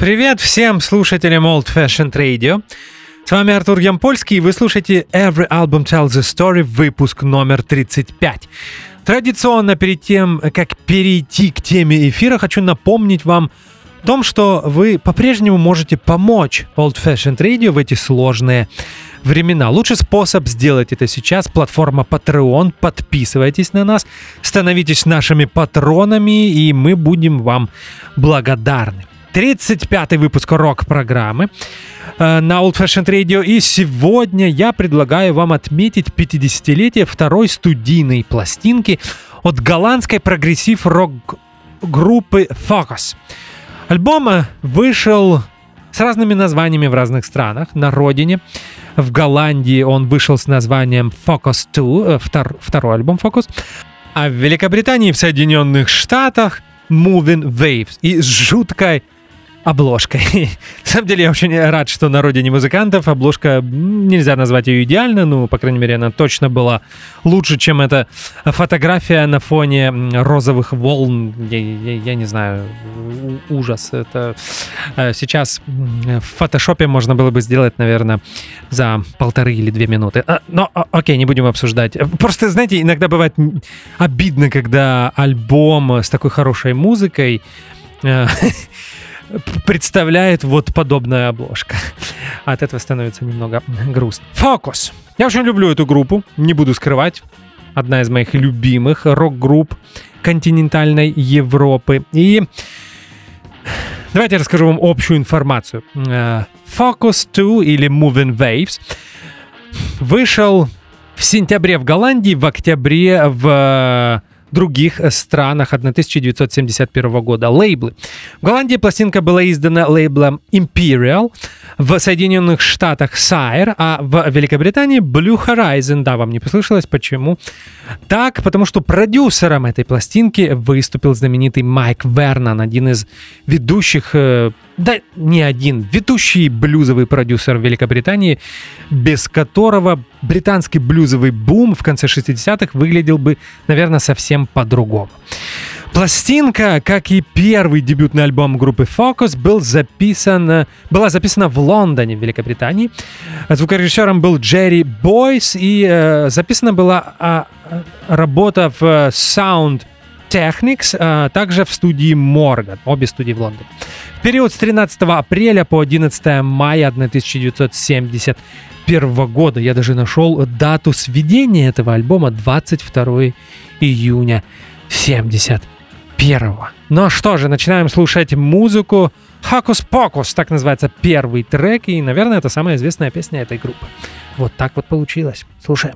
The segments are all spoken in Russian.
Привет всем слушателям Old Fashioned Radio. С вами Артур Ямпольский, и вы слушаете Every Album Tells a Story, выпуск номер 35. Традиционно перед тем, как перейти к теме эфира, хочу напомнить вам о том, что вы по-прежнему можете помочь Old Fashioned Radio в эти сложные времена. Лучший способ сделать это сейчас – платформа Patreon. Подписывайтесь на нас, становитесь нашими патронами, и мы будем вам благодарны. 35-й выпуск рок-программы э, на Old Fashioned Radio. И сегодня я предлагаю вам отметить 50-летие второй студийной пластинки от голландской прогрессив-рок группы Focus. Альбом э, вышел с разными названиями в разных странах. На родине в Голландии он вышел с названием Focus 2, э, втор, второй альбом Focus. А в Великобритании, в Соединенных Штатах Moving Waves. И с жуткой обложкой. На самом деле я очень рад, что на родине музыкантов обложка, нельзя назвать ее идеально, ну, по крайней мере, она точно была лучше, чем эта фотография на фоне розовых волн. Я, я, я не знаю, ужас. Это э, сейчас в фотошопе можно было бы сделать, наверное, за полторы или две минуты. А, но, окей, не будем обсуждать. Просто, знаете, иногда бывает обидно, когда альбом с такой хорошей музыкой э, представляет вот подобная обложка. От этого становится немного грустно. Фокус. Я очень люблю эту группу, не буду скрывать. Одна из моих любимых рок-групп континентальной Европы. И давайте я расскажу вам общую информацию. Э, Focus 2 или Moving Waves вышел в сентябре в Голландии, в октябре в других странах 1971 года. Лейблы. В Голландии пластинка была издана лейблом Imperial, в Соединенных Штатах Sire, а в Великобритании Blue Horizon. Да, вам не послышалось, почему? Так, потому что продюсером этой пластинки выступил знаменитый Майк Вернон, один из ведущих, э, да не один, ведущий блюзовый продюсер Великобритании, без которого британский блюзовый бум в конце 60-х выглядел бы, наверное, совсем по-другому. Пластинка, как и первый дебютный альбом группы Focus, был записан, была записана в Лондоне, в Великобритании. Звукорежиссером был Джерри Бойс, и э, записана была э, работа в Sound Technics, а также в студии Morgan, обе студии в Лондоне. В период с 13 апреля по 11 мая 1971 года я даже нашел дату сведения этого альбома 22 июня 70 первого. Ну что же, начинаем слушать музыку. Хакус Покус, так называется первый трек, и, наверное, это самая известная песня этой группы. Вот так вот получилось. Слушаем.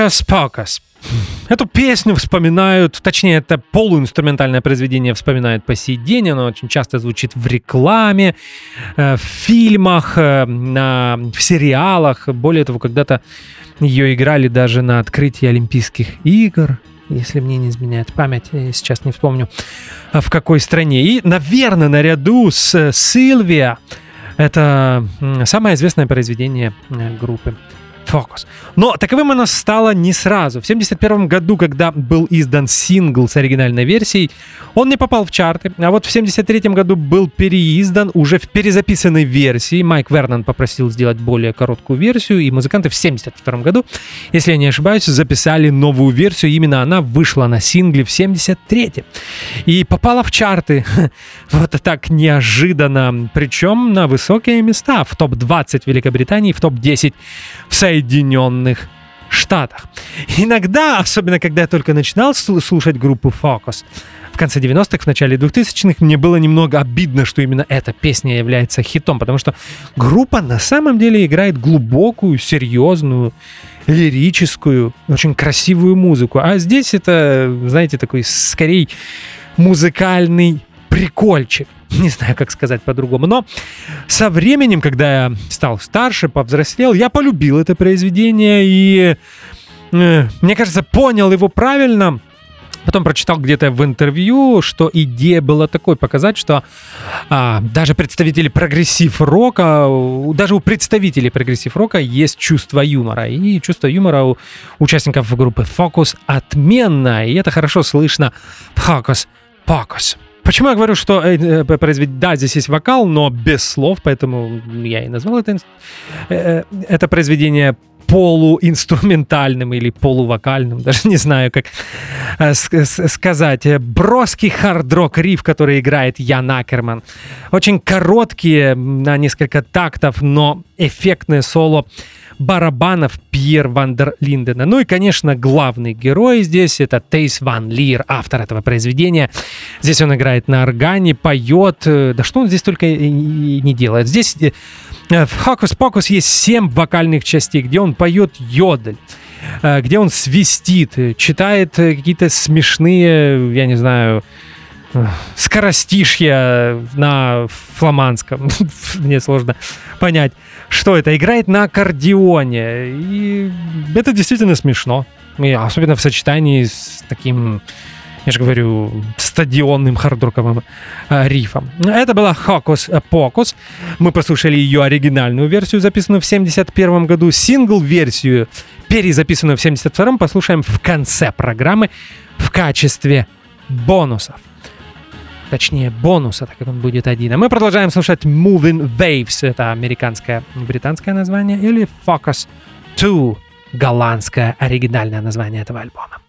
Хокас-покас. Эту песню вспоминают, точнее, это полуинструментальное произведение вспоминают по сей день. Оно очень часто звучит в рекламе, э, в фильмах, э, в сериалах. Более того, когда-то ее играли даже на открытии Олимпийских игр если мне не изменяет память, я сейчас не вспомню, в какой стране. И, наверное, наряду с Сильвия это самое известное произведение э, группы Focus. Но таковым оно стало не сразу. В 1971 году, когда был издан сингл с оригинальной версией, он не попал в чарты, а вот в 1973 году был переиздан уже в перезаписанной версии. Майк Вернон попросил сделать более короткую версию, и музыканты в 1972 году, если я не ошибаюсь, записали новую версию. Именно она вышла на сингле в 1973 и попала в чарты. Вот так неожиданно, причем на высокие места, в топ-20 Великобритании, в топ-10 в Соединенных Штатах. Иногда, особенно когда я только начинал слушать группу Focus, в конце 90-х, в начале 2000-х, мне было немного обидно, что именно эта песня является хитом, потому что группа на самом деле играет глубокую, серьезную, лирическую, очень красивую музыку. А здесь это, знаете, такой скорее музыкальный прикольчик. Не знаю, как сказать по-другому. Но со временем, когда я стал старше, повзрослел, я полюбил это произведение и, э, мне кажется, понял его правильно Потом прочитал где-то в интервью, что идея была такой показать, что а, даже представители прогрессив-рока, даже у представителей прогрессив-рока есть чувство юмора. И чувство юмора у участников группы Focus отменно, и это хорошо слышно в Focus Focus. Почему я говорю, что э, э, произведение, да, здесь есть вокал, но без слов, поэтому я и назвал это, э, э это произведение полуинструментальным или полувокальным, даже не знаю, как э, сказать. Броский хард-рок риф, который играет Ян Акерман. Очень короткие, на несколько тактов, но эффектное соло барабанов Пьер Вандер Линдена. Ну и, конечно, главный герой здесь это Тейс Ван Лир, автор этого произведения. Здесь он играет на органе, поет. Э, да что он здесь только не делает. Здесь Э, в «Hocus Pocus» есть семь вокальных частей, где он поет йодель э, где он свистит, э, читает какие-то смешные, я не знаю, скоростишья на фламандском. Мне сложно понять, что это. Играет на аккордеоне. И это действительно смешно. И особенно в сочетании с таким я же говорю, стадионным хардроковым э, рифом. Это была Хокус Покус. Мы послушали ее оригинальную версию, записанную в 71 году. Сингл-версию, перезаписанную в 72 послушаем в конце программы в качестве бонусов. Точнее, бонуса, так как он будет один. А мы продолжаем слушать Moving Waves. Это американское, британское название. Или Focus 2, голландское оригинальное название этого альбома.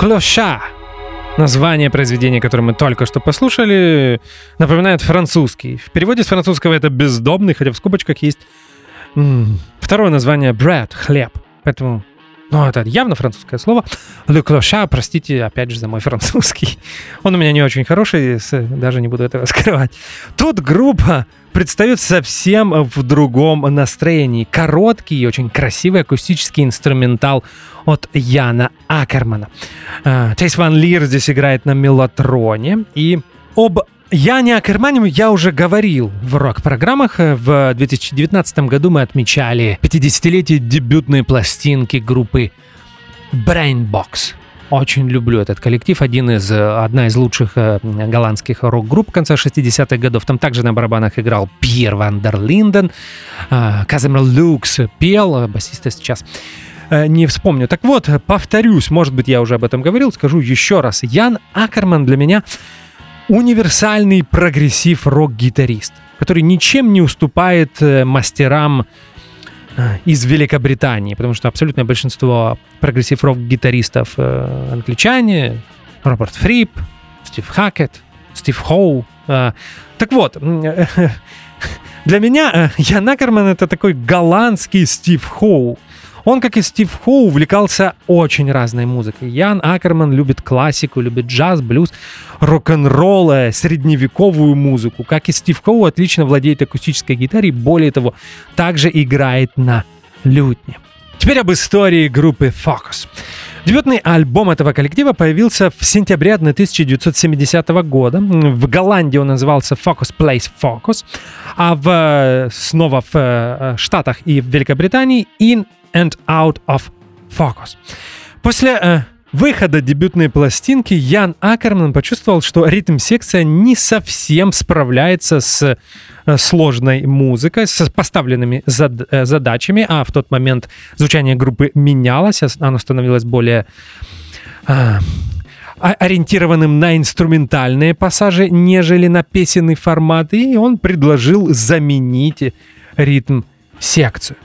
Клоша. Название произведения, которое мы только что послушали, напоминает французский. В переводе с французского это «бездомный», хотя в скобочках есть второе название «bread» — «хлеб». Поэтому ну, это явно французское слово. Le clochard, простите, опять же, за мой французский. Он у меня не очень хороший, даже не буду этого скрывать. Тут группа предстает совсем в другом настроении. Короткий и очень красивый акустический инструментал от Яна Акермана. А, Тейс Ван Лир здесь играет на мелатроне. И об Яне Акермане я уже говорил в рок-программах. В 2019 году мы отмечали 50-летие дебютной пластинки группы Brainbox. очень люблю этот коллектив. Один из, одна из лучших голландских рок-групп конца 60-х годов. Там также на барабанах играл Пьер Ван дер Линден. Казимир Люкс пел, басиста сейчас не вспомню. Так вот, повторюсь, может быть, я уже об этом говорил, скажу еще раз. Ян Акерман для меня универсальный прогрессив рок-гитарист, который ничем не уступает мастерам Э, из Великобритании, потому что абсолютное большинство прогрессив-рок-гитаристов э, англичане, Роберт Фрип, Стив Хакет, Стив Хоу. Э, так вот, для меня Ян Акерман это такой голландский Стив Хоу. Он, как и Стив Хоу, увлекался очень разной музыкой. Ян Акерман любит классику, любит джаз, блюз, рок-н-ролл, э, средневековую музыку. Как и Стив Хоу, отлично владеет акустической гитарой, более того, также играет на лютне. Теперь об истории группы Focus. Дебютный альбом этого коллектива появился в сентябре 1970 года. В Голландии он назывался Focus Place Focus, а в, э, снова в э, Штатах и в Великобритании In and Out of Focus. После э, выхода дебютной пластинки Ян Акерман почувствовал, что ритм-секция не совсем справляется с э, сложной музыкой, с поставленными зад, э, задачами, а в тот момент звучание группы менялось, оно становилось более э, ориентированным на инструментальные пассажи, нежели на песенный формат, и он предложил заменить ритм-секцию.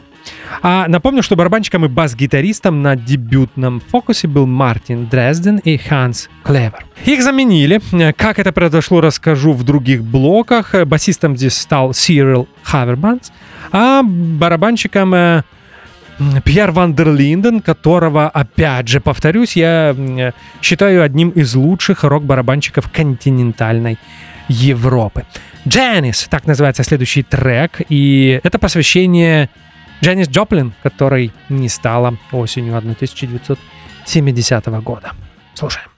А напомню, что барабанщиком и бас-гитаристом на дебютном фокусе был Мартин Дрезден и Ханс Клевер. Их заменили. Как это произошло, расскажу в других блоках. Басистом здесь стал Сирил Хавербанс, а барабанщиком э, Пьер Вандерлинден, которого, опять же, повторюсь, я считаю одним из лучших рок-барабанщиков континентальной Европы. Джанис, так называется следующий трек, и это посвящение Дженнис Джоплин, которой не стало осенью 1970 года. Слушаем.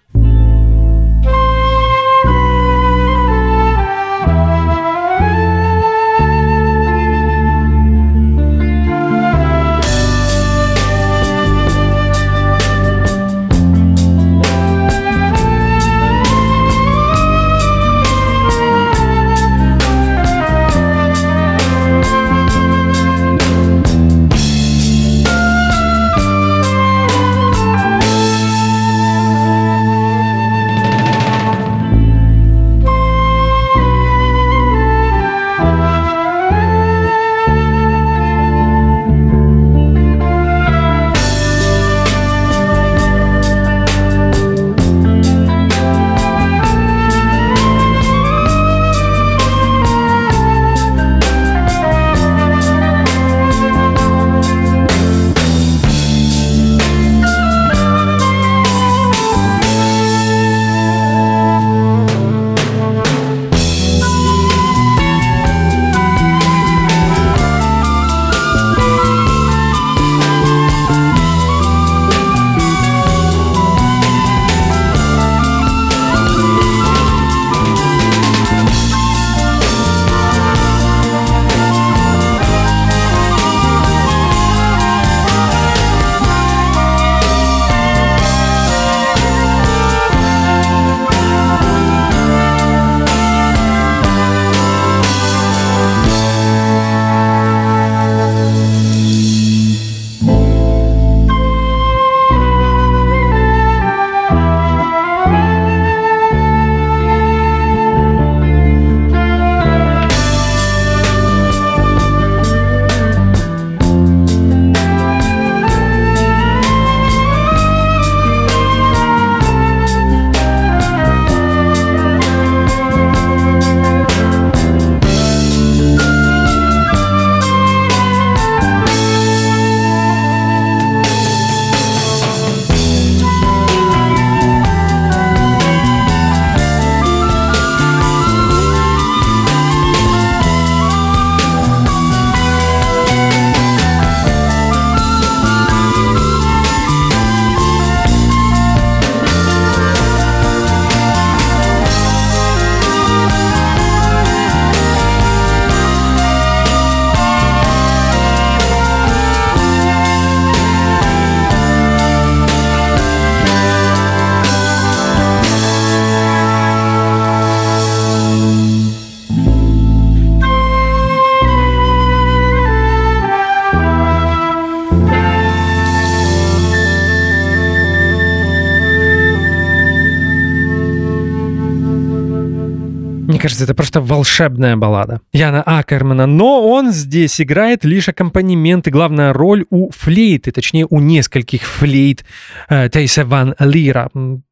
Это просто волшебная баллада Яна Акермана. Но он здесь играет лишь аккомпанемент и главная роль у флейты, точнее у нескольких флейт э, Тейса Ван Лира.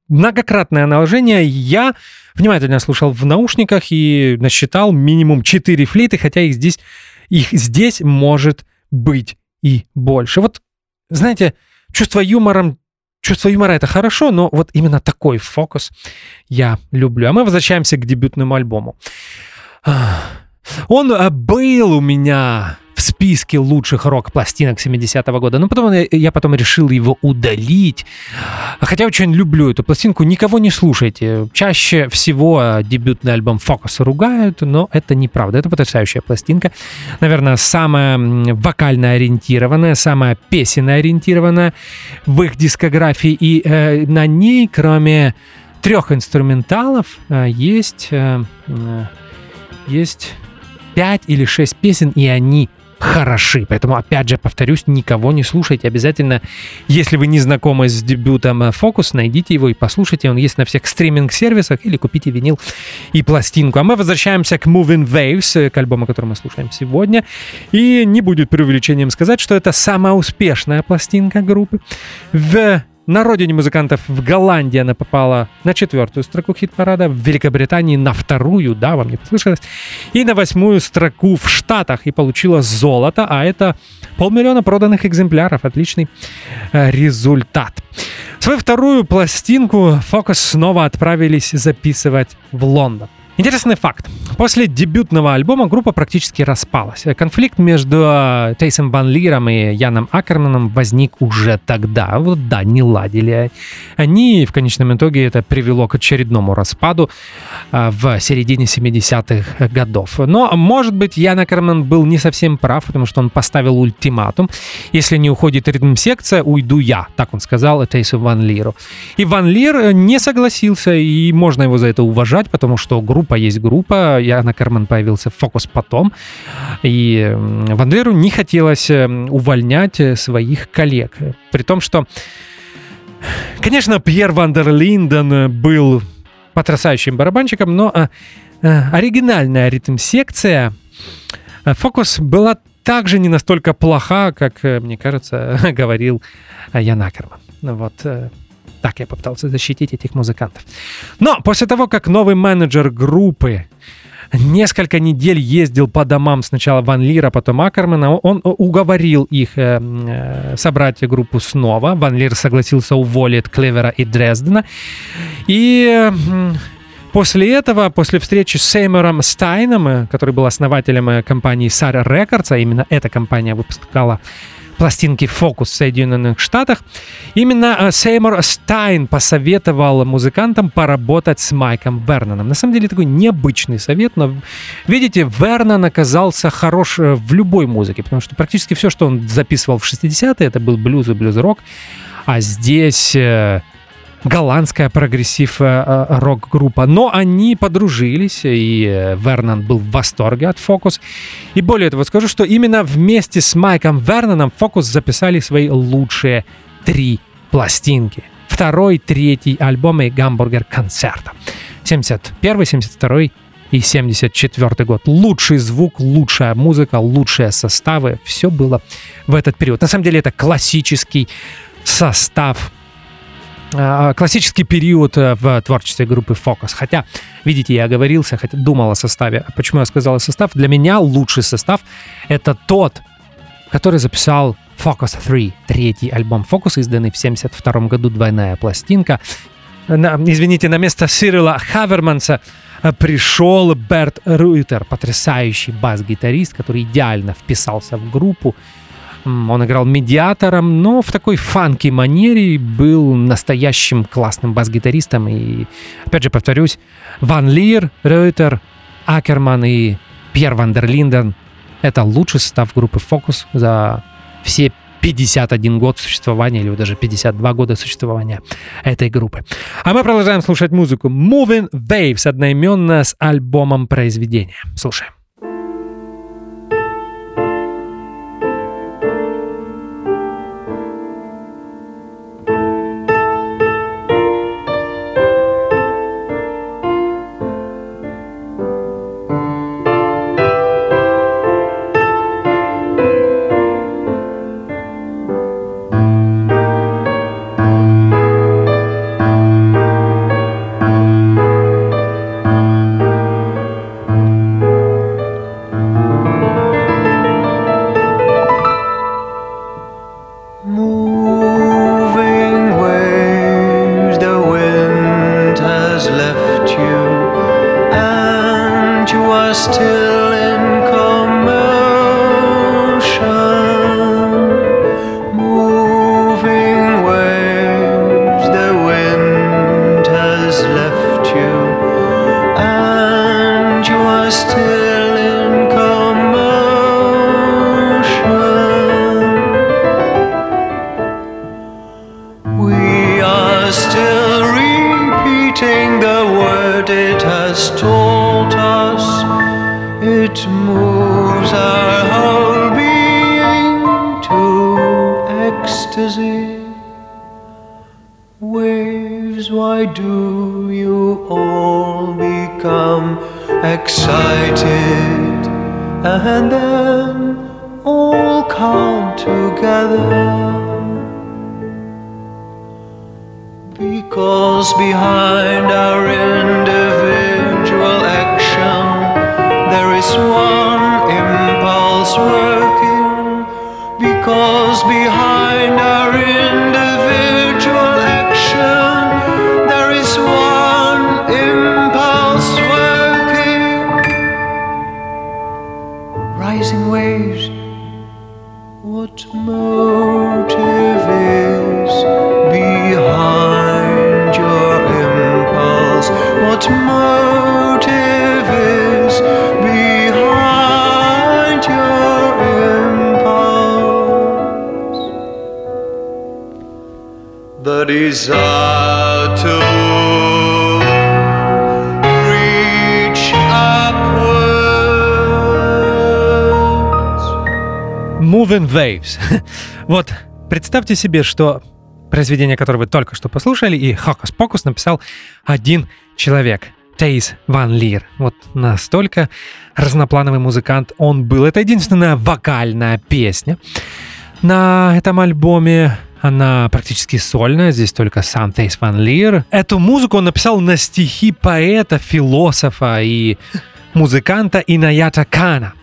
Многократное наложение я внимательно слушал в наушниках и насчитал минимум 4 флейты, хотя их здесь, их здесь может быть и больше. Вот, знаете, чувство юмором Чувство юмора — это хорошо, но вот именно такой фокус я люблю. А мы возвращаемся к дебютному альбому. Он э, был у меня списке лучших рок-пластинок 70-го года. Но потом я потом решил его удалить. Хотя очень люблю эту пластинку. Никого не слушайте. Чаще всего дебютный альбом Focus ругают, но это неправда. Это потрясающая пластинка. Наверное, самая вокально ориентированная, самая песенно ориентированная в их дискографии. И э, на ней, кроме трех инструменталов, э, есть... Э, э есть пять или шесть песен, и они хороши. Поэтому, опять же, повторюсь, никого не слушайте. Обязательно, если вы не знакомы с дебютом Focus, найдите его и послушайте. Он есть на всех стриминг-сервисах или купите винил и пластинку. А мы возвращаемся к Moving Waves, к альбому, который мы слушаем сегодня. И не будет преувеличением сказать, что это самая успешная пластинка группы. В на родине музыкантов в Голландии она попала на четвертую строку хит-парада, в Великобритании на вторую, да, вам не послышалось, и на восьмую строку в Штатах и получила золото, а это полмиллиона проданных экземпляров. Отличный э, результат. Свою вторую пластинку Focus снова отправились записывать в Лондон. Интересный факт. После дебютного альбома группа практически распалась. Конфликт между э, Тейсом Ван Лиром и Яном Акерманом возник уже тогда. Вот да, не ладили. Они в конечном итоге это привело к очередному распаду э, в середине 70-х годов. Но, может быть, Ян Акерман был не совсем прав, потому что он поставил ультиматум. Если не уходит ритм-секция, уйду я. Так он сказал Тейсу Ван Лиру. И Ван Лир не согласился, и можно его за это уважать, потому что группа группа есть группа, Яна Карман появился фокус потом, и Вандеру не хотелось э, увольнять э, своих коллег. При том, что, конечно, Пьер Вандерлинден был потрясающим барабанщиком, но э, оригинальная ритм-секция фокус была также не настолько плоха, как, мне кажется, говорил Ян Акерман. Вот так я попытался защитить этих музыкантов. Но после того, как новый менеджер группы несколько недель ездил по домам сначала Ван Лира, потом Акермана, он уговорил их э, э, собрать группу снова. Ван Лир согласился уволить Клевера и Дрездена. И После этого, после встречи с Сеймором Стайном, э, который был основателем э, компании Sara Records, а именно эта компания выпускала пластинки «Фокус» в Соединенных Штатах, именно э, Сеймур Стайн посоветовал музыкантам поработать с Майком Верноном. На самом деле такой необычный совет, но видите, Вернон оказался хорош э, в любой музыке, потому что практически все, что он записывал в 60-е, это был блюз и блюз-рок, а здесь э, голландская прогрессив-рок-группа. Э, Но они подружились, и э, Вернон был в восторге от Фокус. И более того, скажу, что именно вместе с Майком Верноном Фокус записали свои лучшие три пластинки. Второй, третий альбомы «Гамбургер концерта». 71 72 и 74 год. Лучший звук, лучшая музыка, лучшие составы. Все было в этот период. На самом деле это классический состав классический период э, в творчестве группы Focus. Хотя, видите, я оговорился, хотя думал о составе. Почему я сказал о состав? Для меня лучший состав — это тот, который записал Focus 3, третий альбом Focus, изданный в 72 году, двойная пластинка. На, извините, на место Сирила Хаверманса э, пришел Берт Руйтер, потрясающий бас-гитарист, который идеально вписался в группу. Он играл медиатором, но в такой фанки манере был настоящим классным бас-гитаристом. И, опять же, повторюсь, Ван Лир, Реутер, Акерман и Пьер Вандерлинден — это лучший состав группы «Фокус» за все 51 год существования или даже 52 года существования этой группы. А мы продолжаем слушать музыку Moving Waves одноименно с альбомом произведения. Слушаем. Waves. вот представьте себе, что произведение, которое вы только что послушали, и Хокус Покус написал один человек. Тейс Ван Лир. Вот настолько разноплановый музыкант он был. Это единственная вокальная песня на этом альбоме. Она практически сольная, здесь только сам Тейс Ван Лир. Эту музыку он написал на стихи поэта, философа и музыканта Инаята Кана,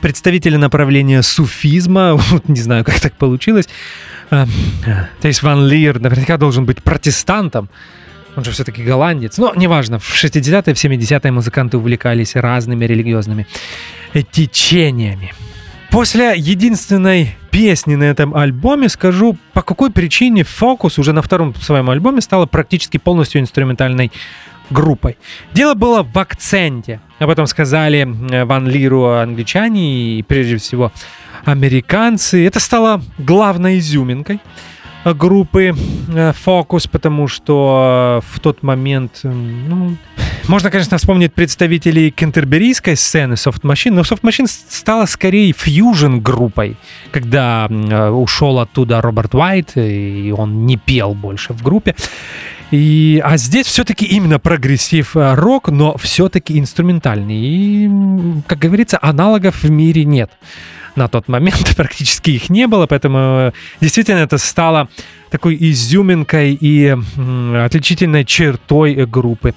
представителя направления суфизма. Вот не знаю, как так получилось. Э, э, Тейс Ван Лир наверняка должен быть протестантом. Он же все-таки голландец. Но неважно, в 60-е, в 70-е музыканты увлекались разными религиозными течениями. После единственной песни на этом альбоме скажу, по какой причине Фокус уже на втором своем альбоме стала практически полностью инструментальной группой. Дело было в акценте. Об этом сказали э, Ван Лиру англичане и прежде всего американцы. Это стало главной изюминкой э, группы э, Focus, потому что в тот момент, ну, можно, конечно, вспомнить представителей кентерберийской сцены Soft Machine, но Soft Machine стала скорее фьюжн группой, когда ушел оттуда Роберт Уайт, и он не пел больше в группе. И, а здесь все-таки именно прогрессив э, рок, но все-таки инструментальный. И, как говорится, аналогов в мире нет. На тот момент практически их не было, поэтому э, действительно это стало такой изюминкой и отличительной чертой э, группы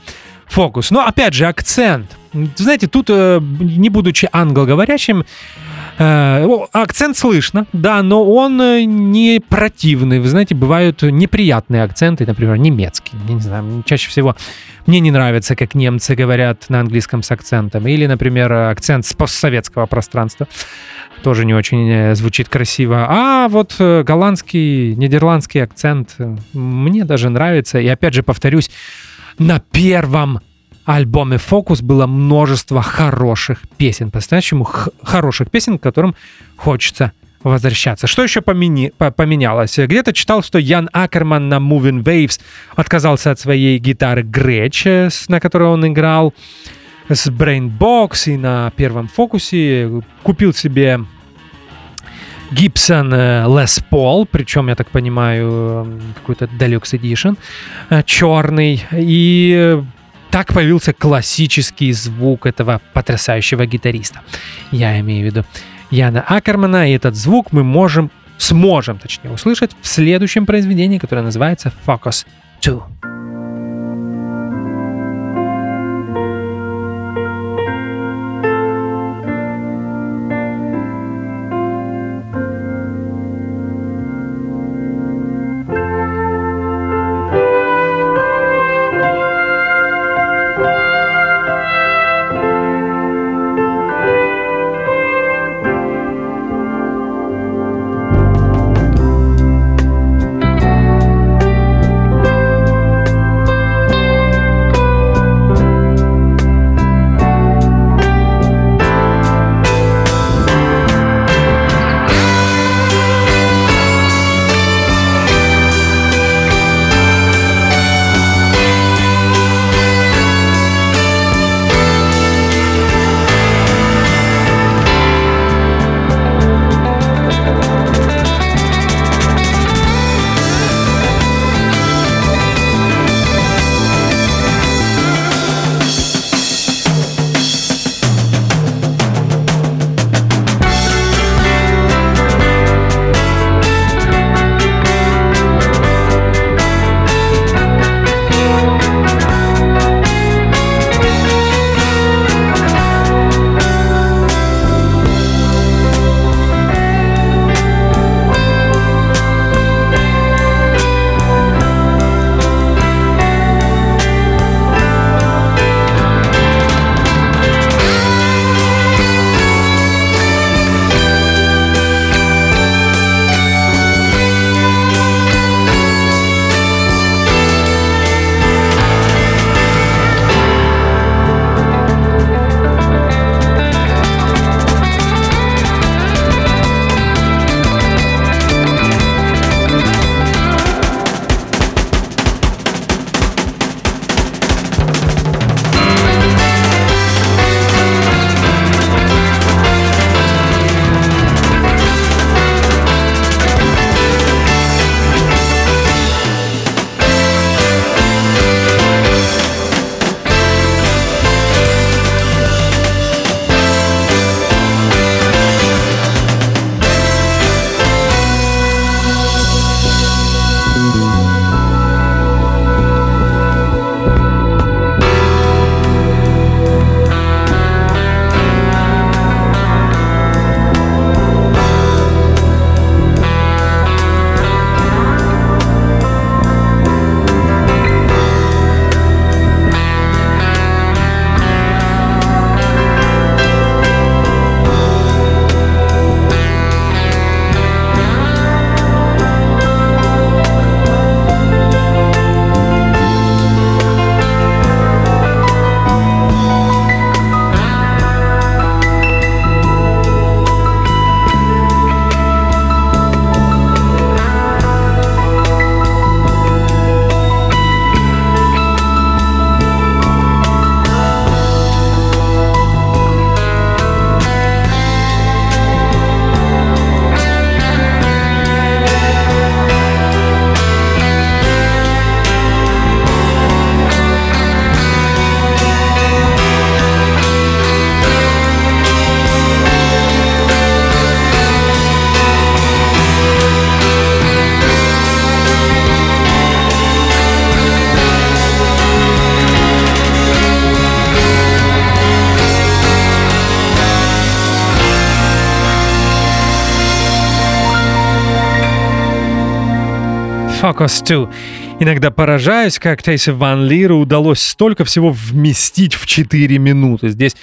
Фокус. Но опять же акцент. Знаете, тут, не будучи англоговорящим, акцент слышно, да, но он э, не противный. Вы знаете, бывают неприятные акценты, например, немецкий. Я не знаю, чаще всего мне не нравится, как немцы говорят на английском с акцентом. Или, например, акцент с постсоветского пространства. Тоже не очень э, звучит красиво. А вот э, голландский, нидерландский акцент э, мне даже нравится. И опять же повторюсь, на первом альбоме «Фокус» было множество хороших песен, по-настоящему хороших песен, к которым хочется возвращаться. Что еще помени- по- поменялось? Где-то читал, что Ян Акерман на Moving Waves отказался от своей гитары Gretsch, э, на которой он играл с Brainbox и на первом фокусе купил себе Gibson э, Les Paul, причем, я так понимаю, э, какой-то Deluxe Edition, черный, и так появился классический звук этого потрясающего гитариста. Я имею в виду Яна Акермана, и этот звук мы можем, сможем, точнее, услышать в следующем произведении, которое называется Focus 2. Focus 2. Иногда поражаюсь, как Тейси Ван Лиру удалось столько всего вместить в 4 минуты. Здесь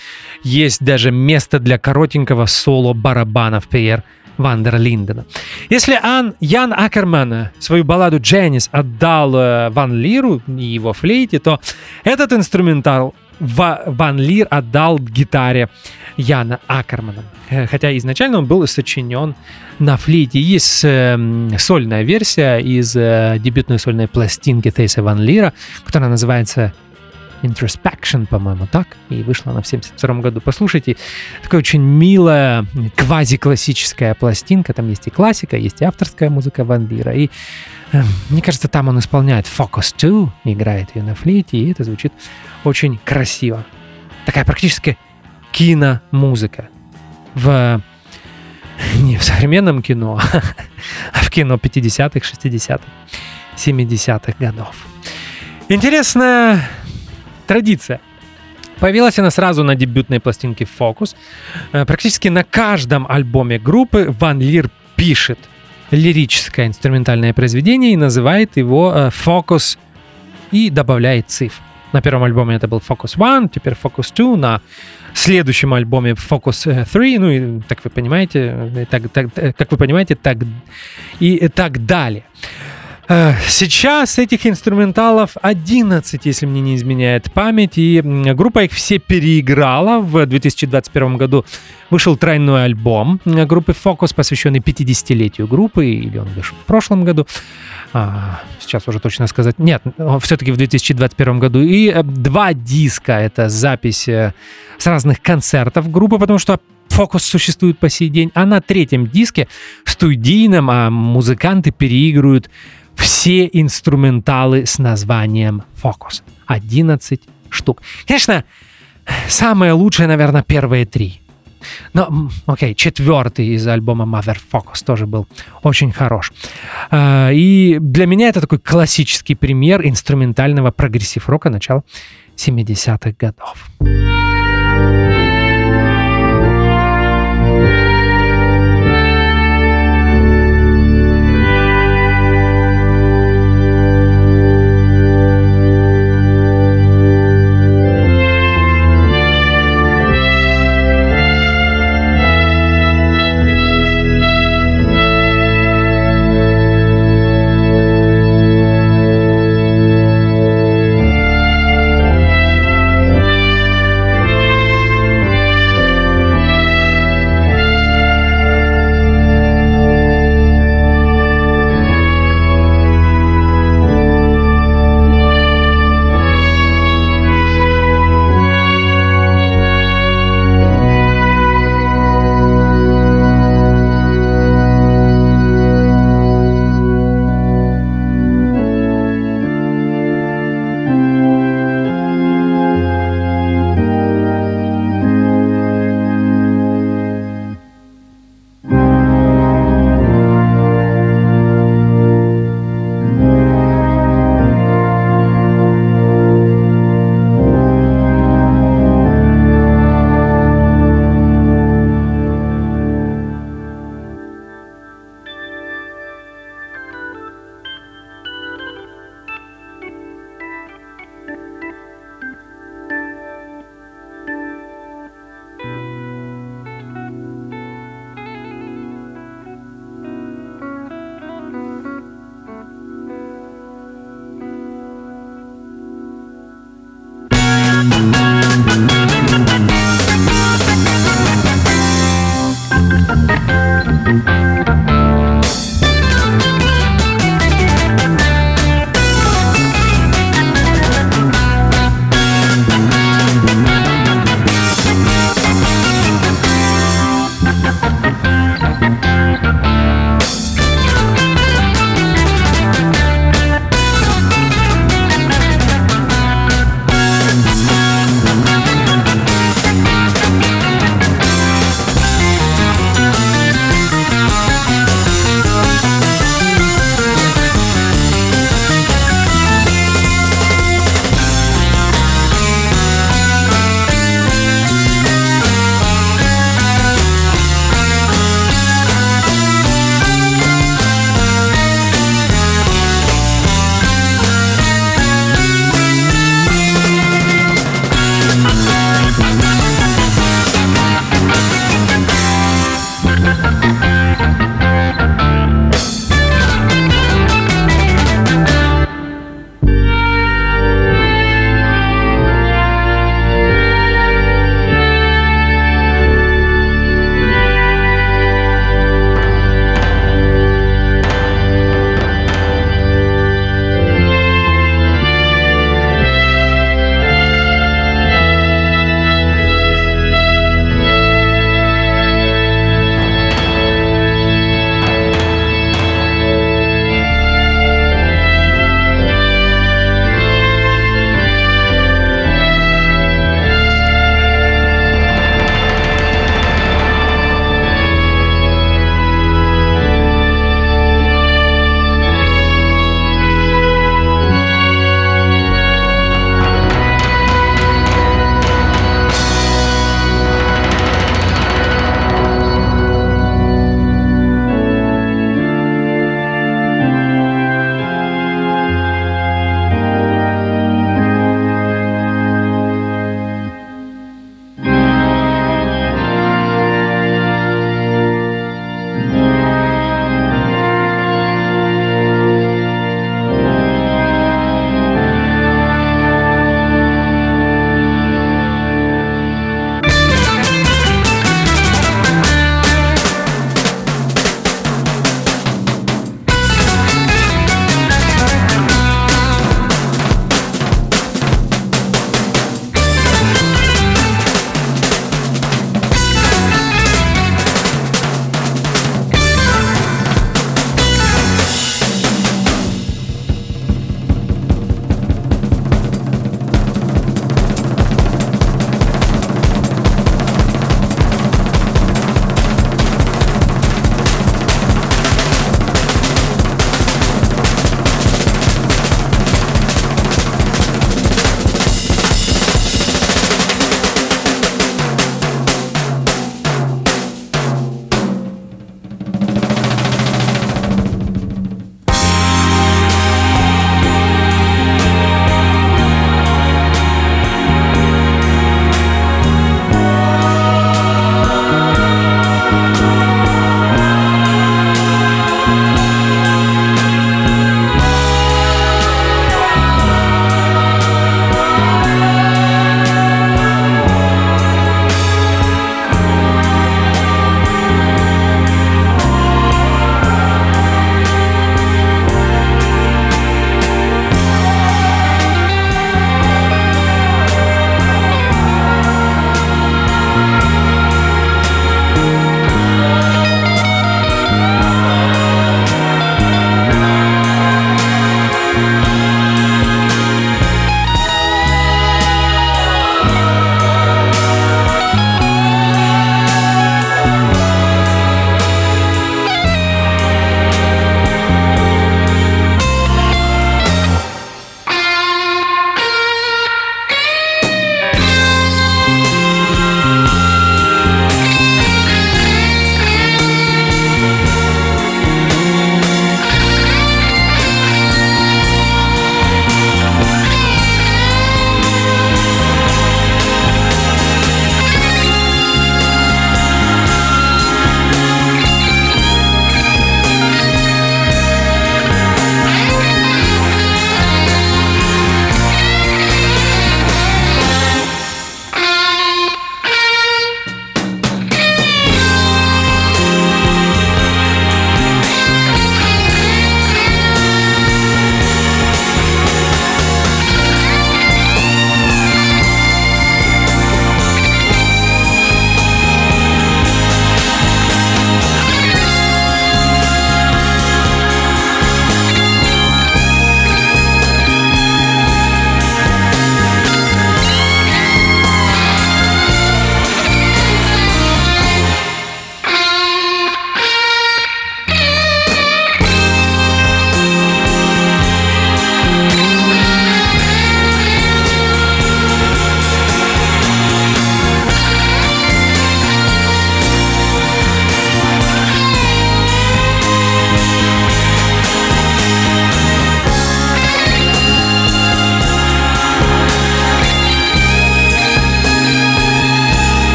есть даже место для коротенького соло барабанов Пьер Вандер Линдена. Если Ан, Ян Акерман свою балладу «Janis» отдал э, Ван Лиру и его флейте, то этот инструментал Ва- Ван Лир отдал гитаре Яна Акермана. Э, Хотя изначально он был сочинен на флейте. Есть э, сольная версия из э, дебютной сольной пластинки Тейса Ван Лира, которая называется Introspection, по-моему, так, и вышла она в 72 году. Послушайте, такая очень милая квази-классическая пластинка, там есть и классика, есть и авторская музыка Ван Лира, и э, мне кажется, там он исполняет Focus 2, играет ее на флейте, и это звучит очень красиво. Такая практически киномузыка. В не в современном кино, а в кино 50-х, 60-х, 70-х годов. Интересная традиция. Появилась она сразу на дебютной пластинке Focus. Э, Практически на каждом альбоме группы Ван Лир пишет лирическое инструментальное произведение и называет его э, Focus и добавляет цифр. На первом альбоме это был Focus One, теперь Focus 2, на следующем альбоме Focus 3, ну и так вы понимаете, э, так, так, э, как вы понимаете, так и так далее. Э, Сейчас этих инструменталов 11, если мне не изменяет память, и группа их все переиграла. В 2021 году вышел тройной альбом э, группы Focus, посвященный 50-летию группы, или он вышел в прошлом году. А, сейчас уже точно сказать. Нет, все-таки в 2021 году. И э, два диска, это запись с разных концертов группы, потому что Фокус существует по сей день, а на третьем диске студийном а музыканты переигрывают все инструменталы с названием Фокус. 11 штук. Конечно, самое лучшее, наверное, первые три. Но, окей, четвертый из альбома Mother Focus тоже был очень хорош. А, И для меня это такой классический пример инструментального прогрессив-рока начала 70-х годов.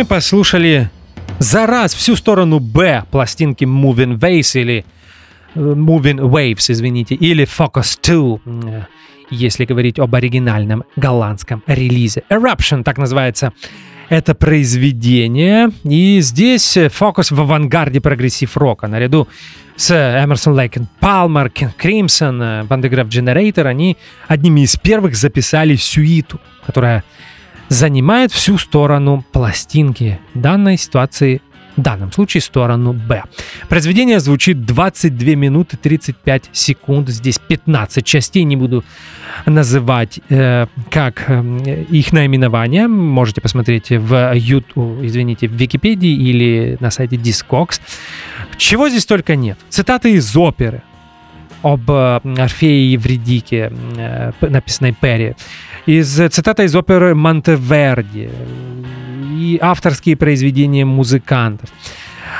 Мы послушали за раз всю сторону Б пластинки Moving Waves или э, Moving Waves, извините, или Focus 2, э, если говорить об оригинальном голландском релизе. Eruption, так называется это произведение. И здесь фокус в авангарде прогрессив рока. Наряду с Emerson, Lake & Palmer, King Crimson, Van der Graaf Generator, они одними из первых записали сюиту, которая занимает всю сторону пластинки. Данной ситуации в данном случае сторону Б. Произведение звучит 22 минуты 35 секунд. Здесь 15 частей, не буду называть э, как э, их наименование. Можете посмотреть в YouTube, извините, в Википедии или на сайте Discogs. Чего здесь только нет. Цитаты из оперы об э, Орфее и Евредике, э, написанной Перри. Из цитата из оперы Монтеверди и авторские произведения музыкантов.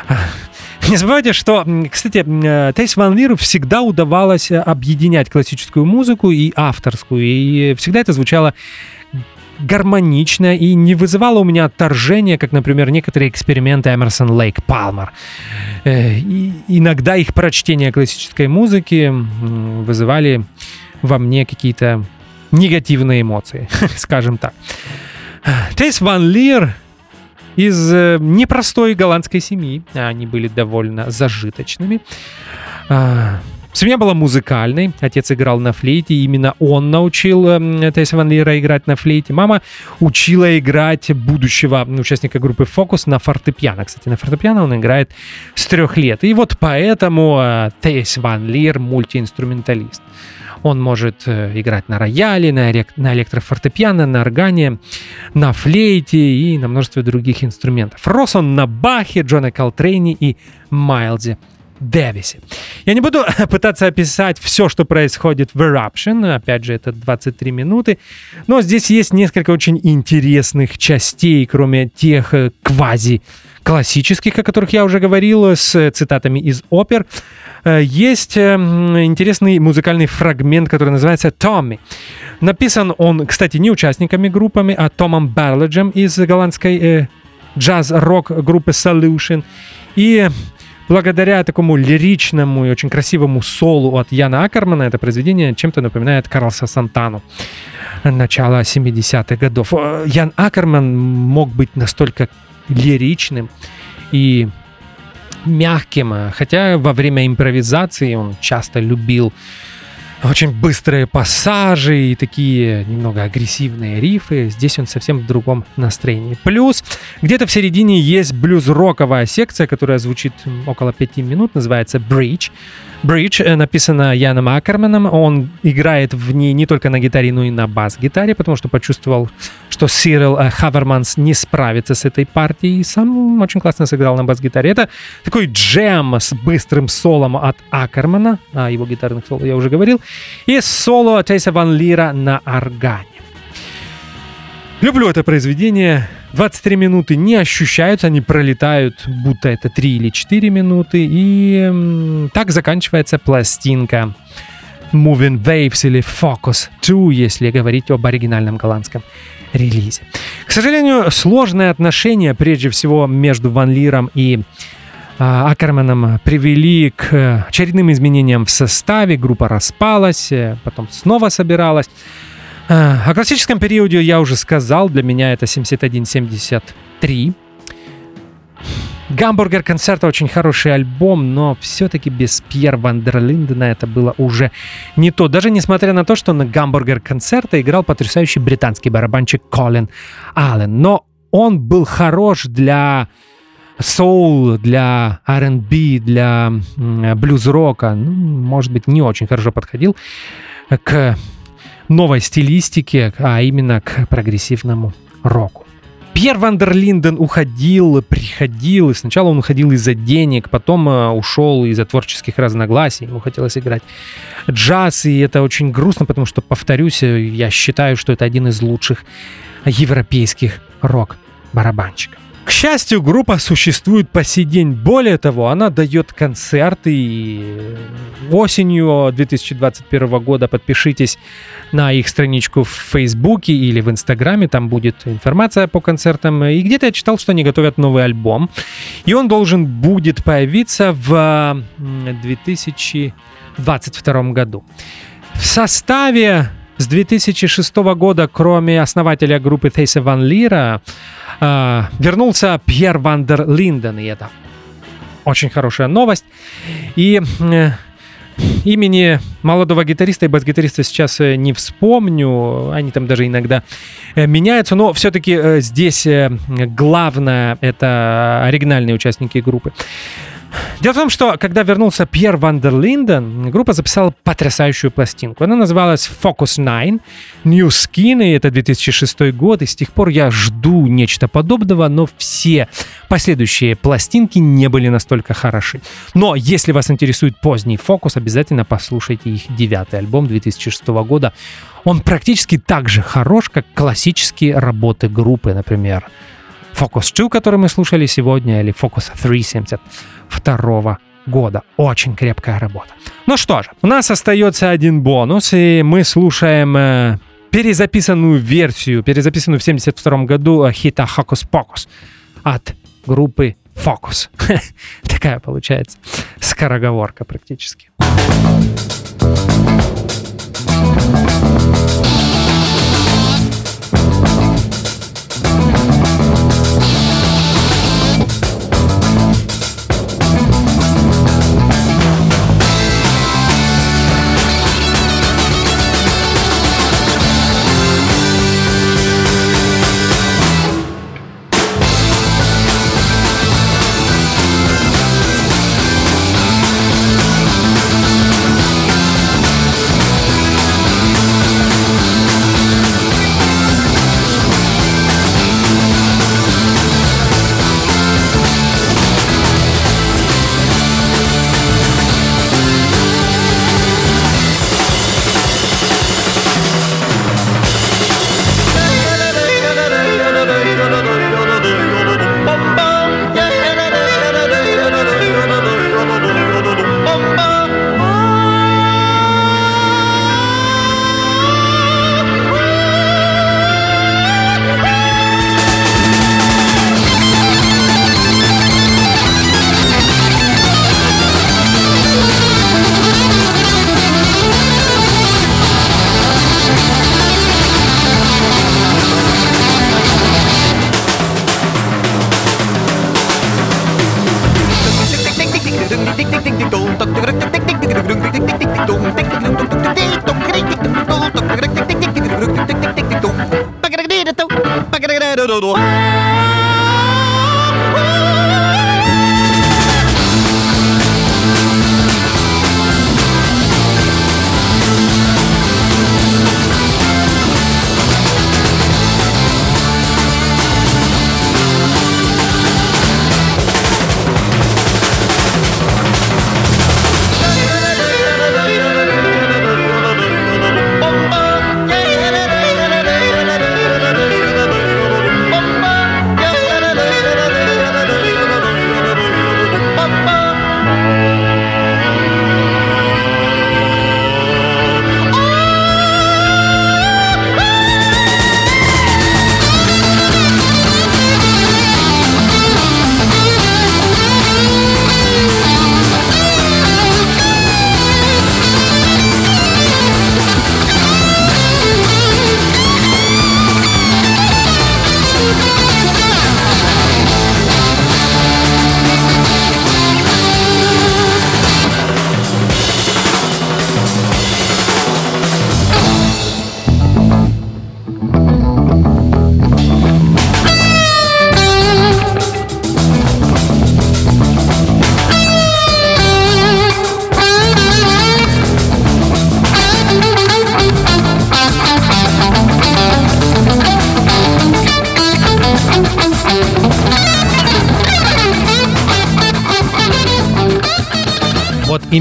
Не забывайте, что, кстати, э, Тейс Ван Лиру всегда удавалось объединять классическую музыку и авторскую, и всегда это звучало гармонично и не вызывало у меня отторжения, как, например, некоторые эксперименты Эмерсон Лейк Палмер. Иногда их прочтение классической музыки вызывали во мне какие-то негативные эмоции, скажем так. Тейс Ван Лир из э, непростой голландской семьи. Они были довольно зажиточными. Семья была музыкальной, отец играл на флейте, именно он научил э, Тейса Ван Лира играть на флейте. Мама учила играть будущего участника группы «Фокус» на фортепиано. Кстати, на фортепиано он играет с трех лет. И вот поэтому э, Тейс Ван Лир мультиинструменталист. Он может э, играть на рояле, на, на электрофортепиано, на органе, на флейте и на множестве других инструментов. Рос он на Бахе, Джона Колтрейне и Майлзе Дэвисе. Я не буду пытаться описать все, что происходит в Eruption, опять же, это 23 минуты, но здесь есть несколько очень интересных частей, кроме тех э, квази классических, о которых я уже говорил, с цитатами из опер. Э, есть э, интересный музыкальный фрагмент, который называется «Томми». Написан он, кстати, не участниками группами, а Томом Барледжем из голландской э, джаз-рок группы Solution. И благодаря такому лиричному и очень красивому солу от Яна Акермана это произведение чем-то напоминает Карлса Сантану начала 70-х годов. Э, Ян Акерман мог быть настолько лиричным и мягким, хотя во время импровизации он часто любил очень быстрые пассажи и такие немного агрессивные рифы. Здесь он совсем в другом настроении. Плюс где-то в середине есть блюз-роковая секция, которая звучит около пяти минут, называется «Bridge». Bridge э, написано Яном Акерманом. Он играет в ней не только на гитаре, но и на бас-гитаре, потому что почувствовал, что Сирил э, Хаверманс не справится с этой партией. И сам очень классно сыграл на бас-гитаре. Это такой джем с быстрым солом от Акермана. О его гитарных соло я уже говорил. И соло Тейса Ван Лира на органе. Люблю это произведение. 23 минуты не ощущаются, они пролетают, будто это 3 или 4 минуты. И так заканчивается пластинка Moving Waves или Focus 2, если говорить об оригинальном голландском релизе. К сожалению, сложные отношения, прежде всего, между Ван Лиром и а, Акерманом привели к очередным изменениям в составе. Группа распалась, э, потом снова собиралась. А, о классическом периоде я уже сказал, для меня это 71-73. Гамбургер концерта очень хороший альбом, но все-таки без Пьер Вандерлиндена это было уже не то. Даже несмотря на то, что на Гамбургер концерта играл потрясающий британский барабанщик Колин Аллен. Но он был хорош для соул, для R&B, для блюз-рока. Ну, может быть, не очень хорошо подходил к новой стилистике, а именно к прогрессивному року. Пьер Вандерлинден уходил, приходил, и сначала он уходил из-за денег, потом э, ушел из-за творческих разногласий, ему хотелось играть джаз, и это очень грустно, потому что, повторюсь, э, я считаю, что это один из лучших европейских рок-барабанщиков. К счастью, группа существует по сей день. Более того, она дает концерты. И осенью 2021 года подпишитесь на их страничку в Фейсбуке или в Инстаграме. Там будет информация по концертам. И где-то я читал, что они готовят новый альбом. И он должен будет появиться в м, 2022 году. В составе с 2006 года, кроме основателя группы Тейса Ван Лира, э, вернулся Пьер Вандер Линден, и это очень хорошая новость. И э, имени молодого гитариста и бас-гитариста сейчас э, не вспомню, они там даже иногда э, меняются, но все-таки здесь главное это оригинальные участники группы. Дело в том, что когда вернулся Пьер Вандер Линден, группа записала потрясающую пластинку. Она называлась Focus 9, New Skin, и это 2006 год, и с тех пор я жду нечто подобного, но все последующие пластинки не были настолько хороши. Но если вас интересует поздний Focus, обязательно послушайте их девятый альбом 2006 года. Он практически так же хорош, как классические работы группы, например, Focus 2, который мы слушали сегодня, или Focus 372 года. Очень крепкая работа. Ну что же, у нас остается один бонус, и мы слушаем э, перезаписанную версию, перезаписанную в 72 году э, хита Hocus Pocus от группы Focus. Такая получается скороговорка практически.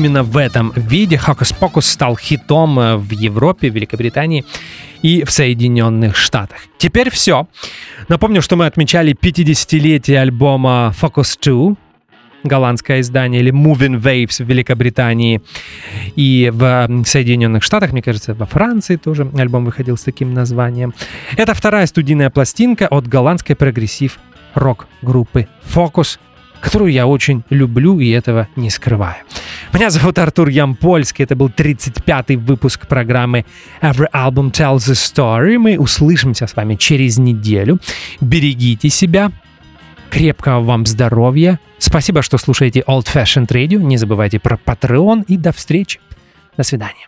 Именно в этом виде Pocus стал хитом э, в Европе, Великобритании и в Соединенных Штатах. Теперь все. Напомню, что мы отмечали 50-летие альбома Focus 2, голландское издание, или Moving Waves в Великобритании. И в Соединенных Штатах, мне кажется, во Франции тоже альбом выходил с таким названием. Это вторая студийная пластинка от голландской прогрессив рок-группы Focus, которую я очень люблю и этого не скрываю. Меня зовут Артур Ямпольский, это был 35-й выпуск программы Every Album Tells a Story. Мы услышимся с вами через неделю. Берегите себя, крепкого вам здоровья. Спасибо, что слушаете Old Fashioned Radio. Не забывайте про Patreon и до встречи. До свидания.